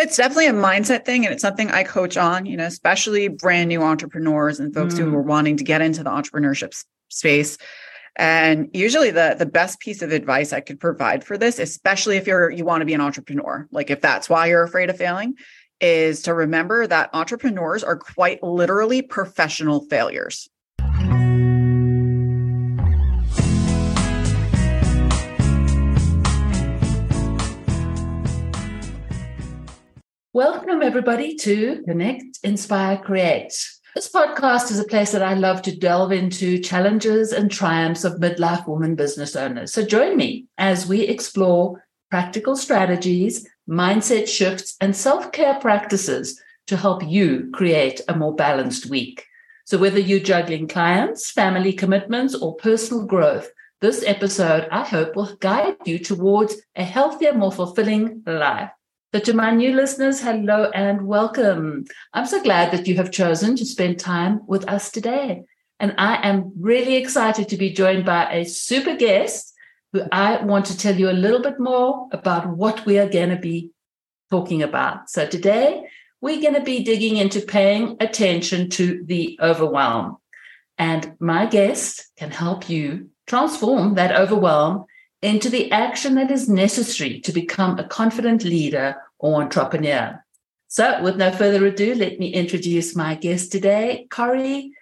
It's definitely a mindset thing, and it's something I coach on, you know, especially brand new entrepreneurs and folks mm. who are wanting to get into the entrepreneurship space. And usually the the best piece of advice I could provide for this, especially if you're you want to be an entrepreneur, like if that's why you're afraid of failing, is to remember that entrepreneurs are quite literally professional failures. Welcome, everybody, to Connect, Inspire, Create. This podcast is a place that I love to delve into challenges and triumphs of midlife women business owners. So join me as we explore practical strategies, mindset shifts, and self care practices to help you create a more balanced week. So, whether you're juggling clients, family commitments, or personal growth, this episode, I hope, will guide you towards a healthier, more fulfilling life. So, to my new listeners, hello and welcome. I'm so glad that you have chosen to spend time with us today. And I am really excited to be joined by a super guest who I want to tell you a little bit more about what we are going to be talking about. So, today we're going to be digging into paying attention to the overwhelm. And my guest can help you transform that overwhelm into the action that is necessary to become a confident leader or entrepreneur. So, with no further ado, let me introduce my guest today, Corrie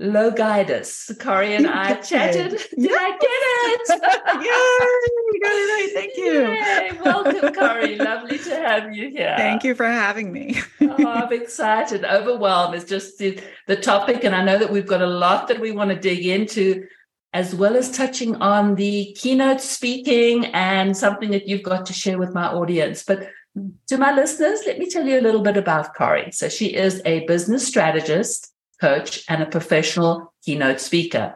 LoGiudice. Corrie and I chatted. Did yeah. I get it? Yay! You got it right. Thank you. Yay. Welcome, Corrie. Lovely to have you here. Thank you for having me. oh, I'm excited. Overwhelmed is just the, the topic. And I know that we've got a lot that we want to dig into as well as touching on the keynote speaking and something that you've got to share with my audience. But to my listeners, let me tell you a little bit about Corrie. So, she is a business strategist, coach, and a professional keynote speaker.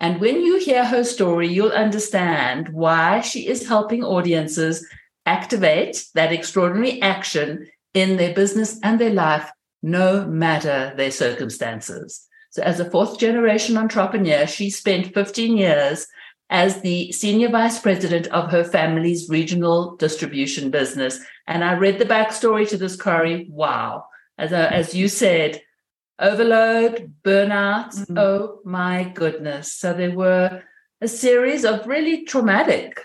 And when you hear her story, you'll understand why she is helping audiences activate that extraordinary action in their business and their life, no matter their circumstances. So, as a fourth generation entrepreneur, she spent 15 years as the senior vice president of her family's regional distribution business. And I read the backstory to this Corrie. Wow. As, a, as you said, overload, burnout. Mm-hmm. Oh my goodness. So there were a series of really traumatic,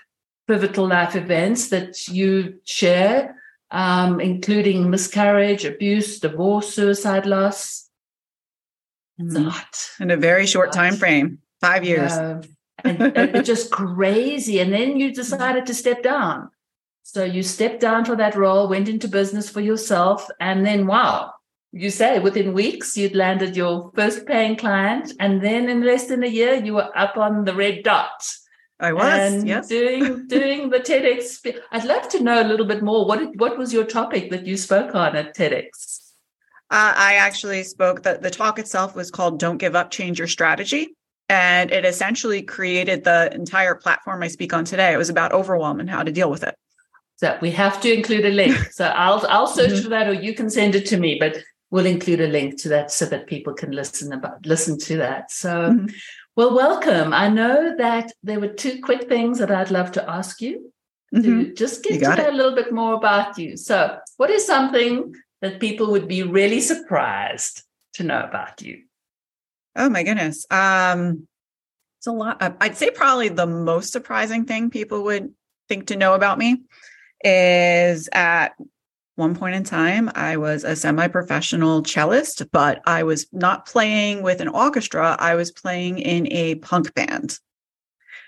pivotal life events that you share, um, including miscarriage, abuse, divorce, suicide loss it's a lot. In a very short time frame, five years. Yeah. and, and just crazy. And then you decided to step down. So you stepped down for that role, went into business for yourself, and then wow, you say within weeks you'd landed your first paying client, and then in less than a year you were up on the red dot. I was, yes, doing doing the TEDx. I'd love to know a little bit more. What what was your topic that you spoke on at TEDx? Uh, I actually spoke that the talk itself was called Don't Give Up, Change Your Strategy. And it essentially created the entire platform I speak on today. It was about overwhelm and how to deal with it. So we have to include a link. So I'll I'll search mm-hmm. for that or you can send it to me, but we'll include a link to that so that people can listen about listen to that. So mm-hmm. well, welcome. I know that there were two quick things that I'd love to ask you to mm-hmm. just get to know a little bit more about you. So what is something that people would be really surprised to know about you? Oh my goodness. Um, it's a lot. Uh, I'd say probably the most surprising thing people would think to know about me is at one point in time, I was a semi professional cellist, but I was not playing with an orchestra. I was playing in a punk band.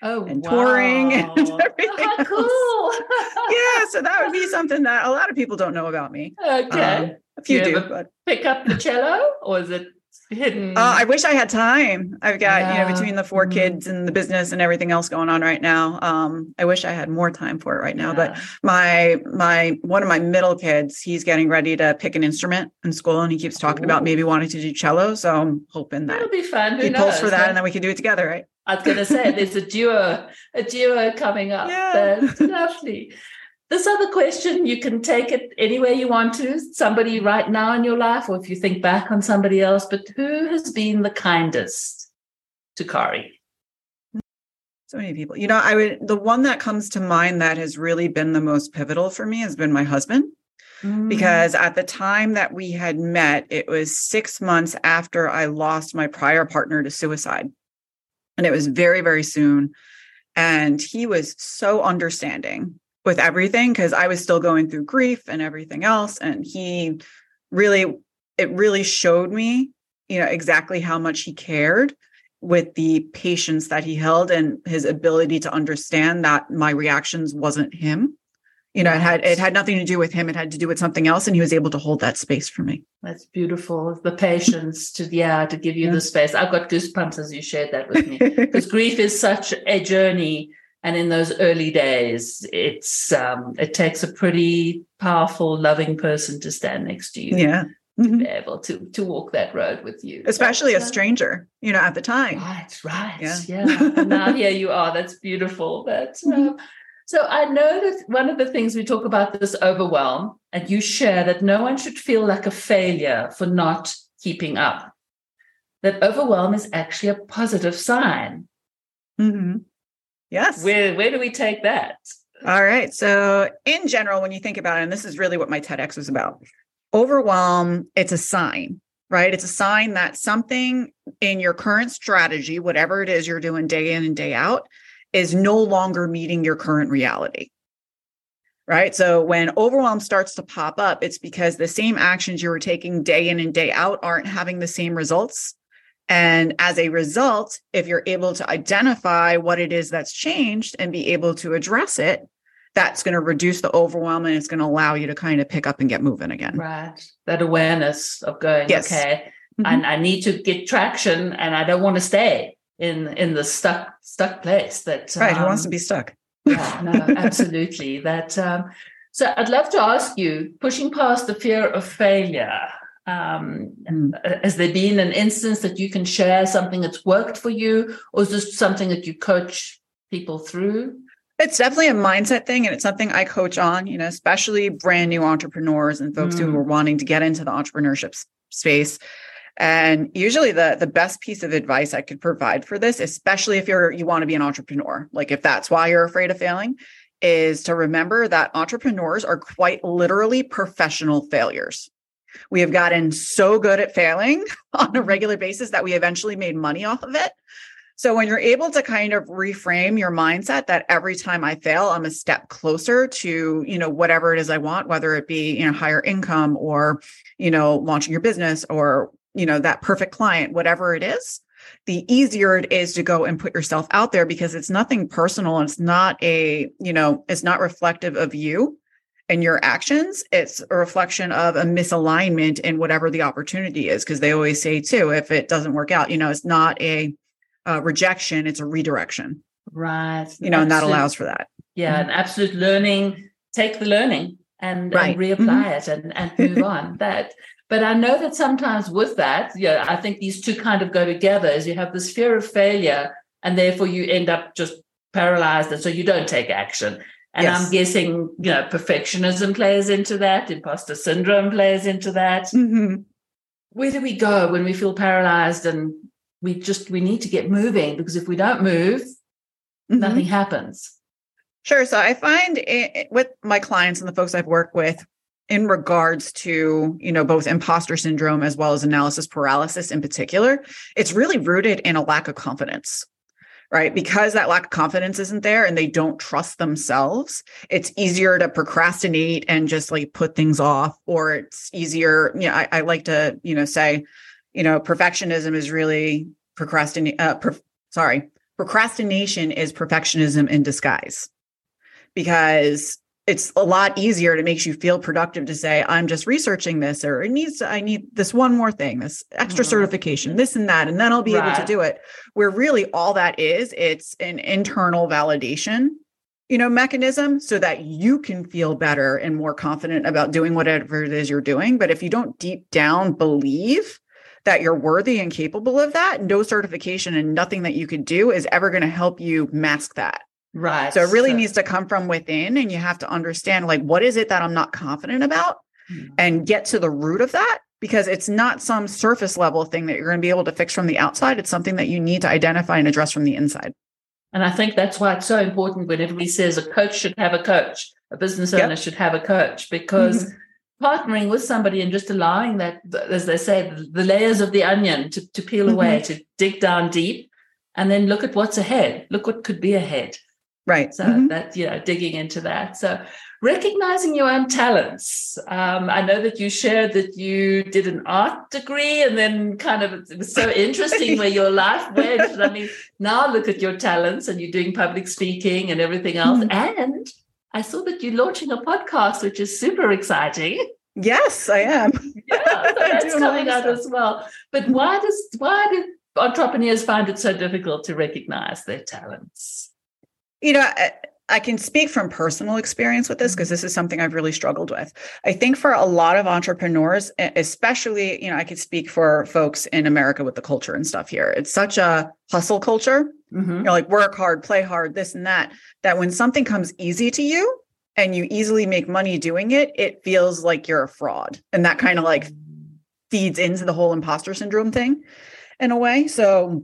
Oh, and wow. touring and everything. Oh, cool. yeah, so that would be something that a lot of people don't know about me. Okay. Um, a few do, do but pick up the cello or is it hidden? Uh, I wish I had time. I've got, yeah. you know, between the 4 mm-hmm. kids and the business and everything else going on right now. Um, I wish I had more time for it right now. Yeah. But my my one of my middle kids, he's getting ready to pick an instrument in school and he keeps talking Ooh. about maybe wanting to do cello. So I'm hoping that it'll be fun. Who he knows? pulls for that and then we can do it together, right? I was going to say there's a duo, a duo coming up. Yeah. That's lovely. This other question, you can take it anywhere you want to, somebody right now in your life, or if you think back on somebody else, but who has been the kindest to Corrie? So many people. You know, I would, the one that comes to mind that has really been the most pivotal for me has been my husband. mm. because at the time that we had met, it was six months after I lost my prior partner to suicide. And it was very, very soon. And he was so understanding with everything because I was still going through grief and everything else. And he really, it really showed me, you know, exactly how much he cared with the patience that he held and his ability to understand that my reactions wasn't him you know it had it had nothing to do with him it had to do with something else and he was able to hold that space for me that's beautiful the patience to yeah to give you yeah. the space i've got goosebumps as you shared that with me because grief is such a journey and in those early days it's um it takes a pretty powerful loving person to stand next to you yeah mm-hmm. be able to to walk that road with you especially a stranger you know at the time right right yeah, yeah. now here you are that's beautiful that's mm-hmm. um, so I know that one of the things we talk about this overwhelm, and you share that no one should feel like a failure for not keeping up. That overwhelm is actually a positive sign. Mm-hmm. Yes. Where where do we take that? All right. So in general, when you think about it, and this is really what my TEDx was about, overwhelm, it's a sign, right? It's a sign that something in your current strategy, whatever it is you're doing day in and day out, is no longer meeting your current reality. Right. So when overwhelm starts to pop up, it's because the same actions you were taking day in and day out aren't having the same results. And as a result, if you're able to identify what it is that's changed and be able to address it, that's going to reduce the overwhelm and it's going to allow you to kind of pick up and get moving again. Right. That awareness of going, yes. okay, mm-hmm. I, I need to get traction and I don't want to stay in in the stuck stuck place that right um, who wants to um, be stuck yeah no absolutely that um, so i'd love to ask you pushing past the fear of failure um, mm. has there been an instance that you can share something that's worked for you or is this something that you coach people through it's definitely a mindset thing and it's something i coach on you know especially brand new entrepreneurs and folks mm. who are wanting to get into the entrepreneurship space and usually the the best piece of advice I could provide for this, especially if you're you want to be an entrepreneur, like if that's why you're afraid of failing, is to remember that entrepreneurs are quite literally professional failures. We have gotten so good at failing on a regular basis that we eventually made money off of it. So when you're able to kind of reframe your mindset that every time I fail, I'm a step closer to, you know, whatever it is I want, whether it be, you know, higher income or, you know, launching your business or you know that perfect client whatever it is the easier it is to go and put yourself out there because it's nothing personal it's not a you know it's not reflective of you and your actions it's a reflection of a misalignment in whatever the opportunity is because they always say too if it doesn't work out you know it's not a, a rejection it's a redirection right you know absolute, and that allows for that yeah mm-hmm. an absolute learning take the learning and, right. and reapply mm-hmm. it and, and move on that but I know that sometimes with that, yeah, I think these two kind of go together as you have this fear of failure, and therefore you end up just paralyzed, and so you don't take action. And yes. I'm guessing, you know, perfectionism plays into that, imposter syndrome plays into that. Mm-hmm. Where do we go when we feel paralyzed and we just we need to get moving? Because if we don't move, mm-hmm. nothing happens. Sure. So I find it, with my clients and the folks I've worked with, in regards to you know both imposter syndrome as well as analysis paralysis in particular it's really rooted in a lack of confidence right? Because that lack of confidence isn't there and they don't trust themselves it's easier to procrastinate and just like put things off or it's easier you know i, I like to you know say you know perfectionism is really procrastinate uh, pro- sorry procrastination is perfectionism in disguise. Because it's a lot easier It makes you feel productive to say i'm just researching this or it needs to, i need this one more thing this extra mm-hmm. certification this and that and then i'll be right. able to do it where really all that is it's an internal validation you know mechanism so that you can feel better and more confident about doing whatever it is you're doing but if you don't deep down believe that you're worthy and capable of that no certification and nothing that you could do is ever going to help you mask that Right. So it really so, needs to come from within and you have to understand like what is it that I'm not confident about mm-hmm. and get to the root of that because it's not some surface level thing that you're going to be able to fix from the outside. It's something that you need to identify and address from the inside. And I think that's why it's so important when everybody says a coach should have a coach, a business owner yep. should have a coach because mm-hmm. partnering with somebody and just allowing that, as they say, the layers of the onion to, to peel away, mm-hmm. to dig down deep, and then look at what's ahead. Look what could be ahead. Right. So mm-hmm. that, you know, digging into that. So recognizing your own talents. Um, I know that you shared that you did an art degree and then kind of it was so interesting where your life went. I mean, now look at your talents and you're doing public speaking and everything else. Mm-hmm. And I saw that you're launching a podcast, which is super exciting. Yes, I am. Yeah, so that's coming out as well. But why does why do entrepreneurs find it so difficult to recognize their talents? You know, I can speak from personal experience with this because mm-hmm. this is something I've really struggled with. I think for a lot of entrepreneurs, especially, you know, I could speak for folks in America with the culture and stuff here. It's such a hustle culture. Mm-hmm. You know, like work hard, play hard, this and that, that when something comes easy to you and you easily make money doing it, it feels like you're a fraud. And that kind of like feeds into the whole imposter syndrome thing in a way. So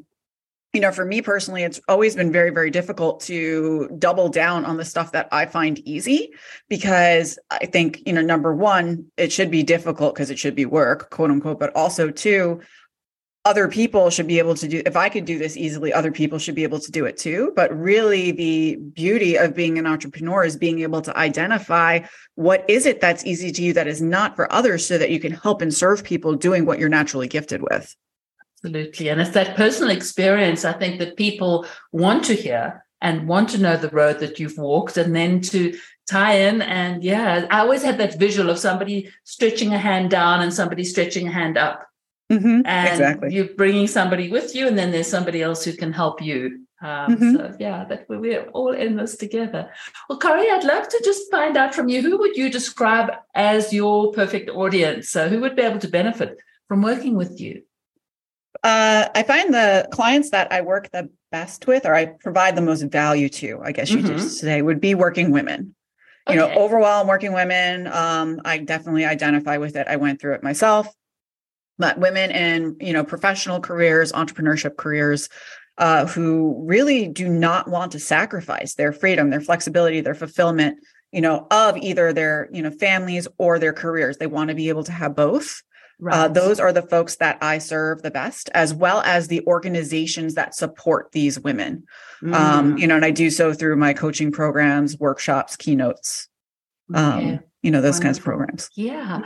you know, for me personally, it's always been very, very difficult to double down on the stuff that I find easy because I think, you know, number one, it should be difficult because it should be work, quote unquote, but also two, other people should be able to do if i could do this easily other people should be able to do it too. But really the beauty of being an entrepreneur is being able to identify what is it that's easy to you that is not for others so that you can help and serve people doing what you're naturally gifted with Absolutely. And it's that personal experience, I think, that people want to hear and want to know the road that you've walked and then to tie in. And yeah, I always had that visual of somebody stretching a hand down and somebody stretching a hand up. Mm-hmm. And exactly. you're bringing somebody with you, and then there's somebody else who can help you. Um, mm-hmm. So yeah, that we're all in this together. Well, Corrie, I'd love to just find out from you who would you describe as your perfect audience? So who would be able to benefit from working with you? Uh, I find the clients that I work the best with, or I provide the most value to, I guess you mm-hmm. could say, would be working women. Okay. You know, overwhelmed working women. Um, I definitely identify with it. I went through it myself. But women in you know professional careers, entrepreneurship careers, uh, who really do not want to sacrifice their freedom, their flexibility, their fulfillment, you know, of either their you know families or their careers. They want to be able to have both. Uh, right. Uh, those are the folks that I serve the best, as well as the organizations that support these women. Mm. Um, you know, and I do so through my coaching programs, workshops, keynotes, um, you know, those Wonderful. kinds of programs. Yeah.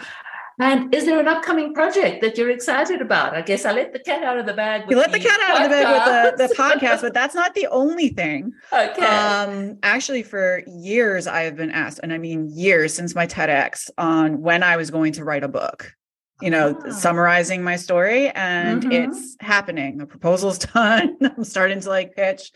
And is there an upcoming project that you're excited about? I guess I let the cat out of the bag. you let the, the cat out of the bag with the, the podcast, but that's not the only thing. Okay. Um, actually, for years, I have been asked, and I mean years since my TEDx, on when I was going to write a book you know, oh. summarizing my story and mm-hmm. it's happening. The proposal's done. I'm starting to like pitch.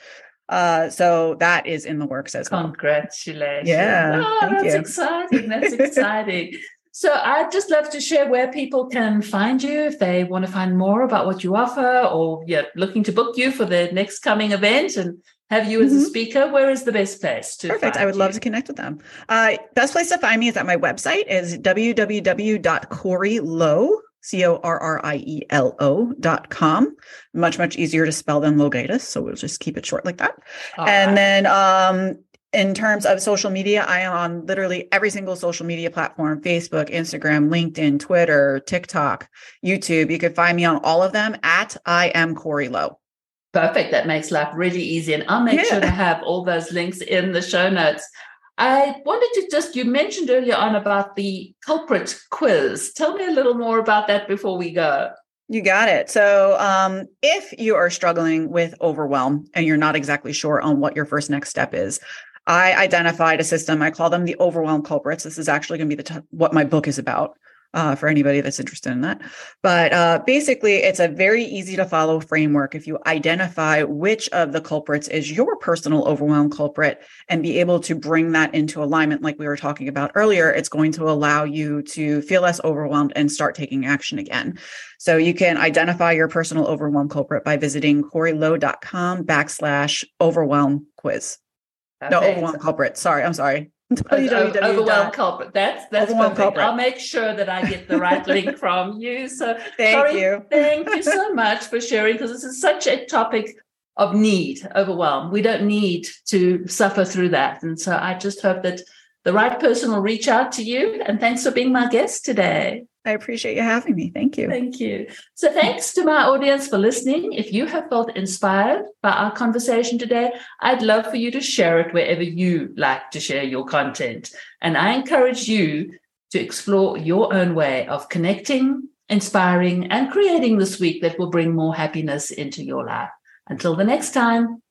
Uh, so that is in the works as well. Congratulations. Yeah. Oh, that's you. exciting. That's exciting. So I'd just love to share where people can find you if they want to find more about what you offer or yeah, looking to book you for the next coming event and have you as mm-hmm. a speaker, where is the best place to Perfect. I would you? love to connect with them. Uh, best place to find me is at my website is www.corrielo, C-O-R-R-I-E-L-O dot com. Much, much easier to spell than LoGiudice. So we'll just keep it short like that. All and right. then um, in terms of social media, I am on literally every single social media platform Facebook, Instagram, LinkedIn, Twitter, TikTok, YouTube. You can find me on all of them at I am Corrie Lo. Perfect. That makes life really easy. And I'll make yeah. sure to have all those links in the show notes. I wanted to just, you mentioned earlier on about the culprit quiz. Tell me a little more about that before we go. You got it. So, um, if you are struggling with overwhelm and you're not exactly sure on what your first next step is, I identified a system. I call them the overwhelm culprits. This is actually going to be the t- what my book is about uh, for anybody that's interested in that. But uh, basically, it's a very easy to follow framework. If you identify which of the culprits is your personal overwhelm culprit and be able to bring that into alignment, like we were talking about earlier, it's going to allow you to feel less overwhelmed and start taking action again. So you can identify your personal overwhelm culprit by visiting corrielo.com backslash overwhelm quiz. No, overwhelm culprit. Sorry, I'm sorry. Oh, overwhelm culprit. That's that's perfect. Culprit. I'll make sure that I get the right link from you. So thank sorry, you. thank you so much for sharing because this is such a topic of need, overwhelm. We don't need to suffer through that. And so I just hope that the right person will reach out to you. And thanks for being my guest today. I appreciate you having me. Thank you. Thank you. So, thanks to my audience for listening. If you have felt inspired by our conversation today, I'd love for you to share it wherever you like to share your content. And I encourage you to explore your own way of connecting, inspiring, and creating this week that will bring more happiness into your life. Until the next time.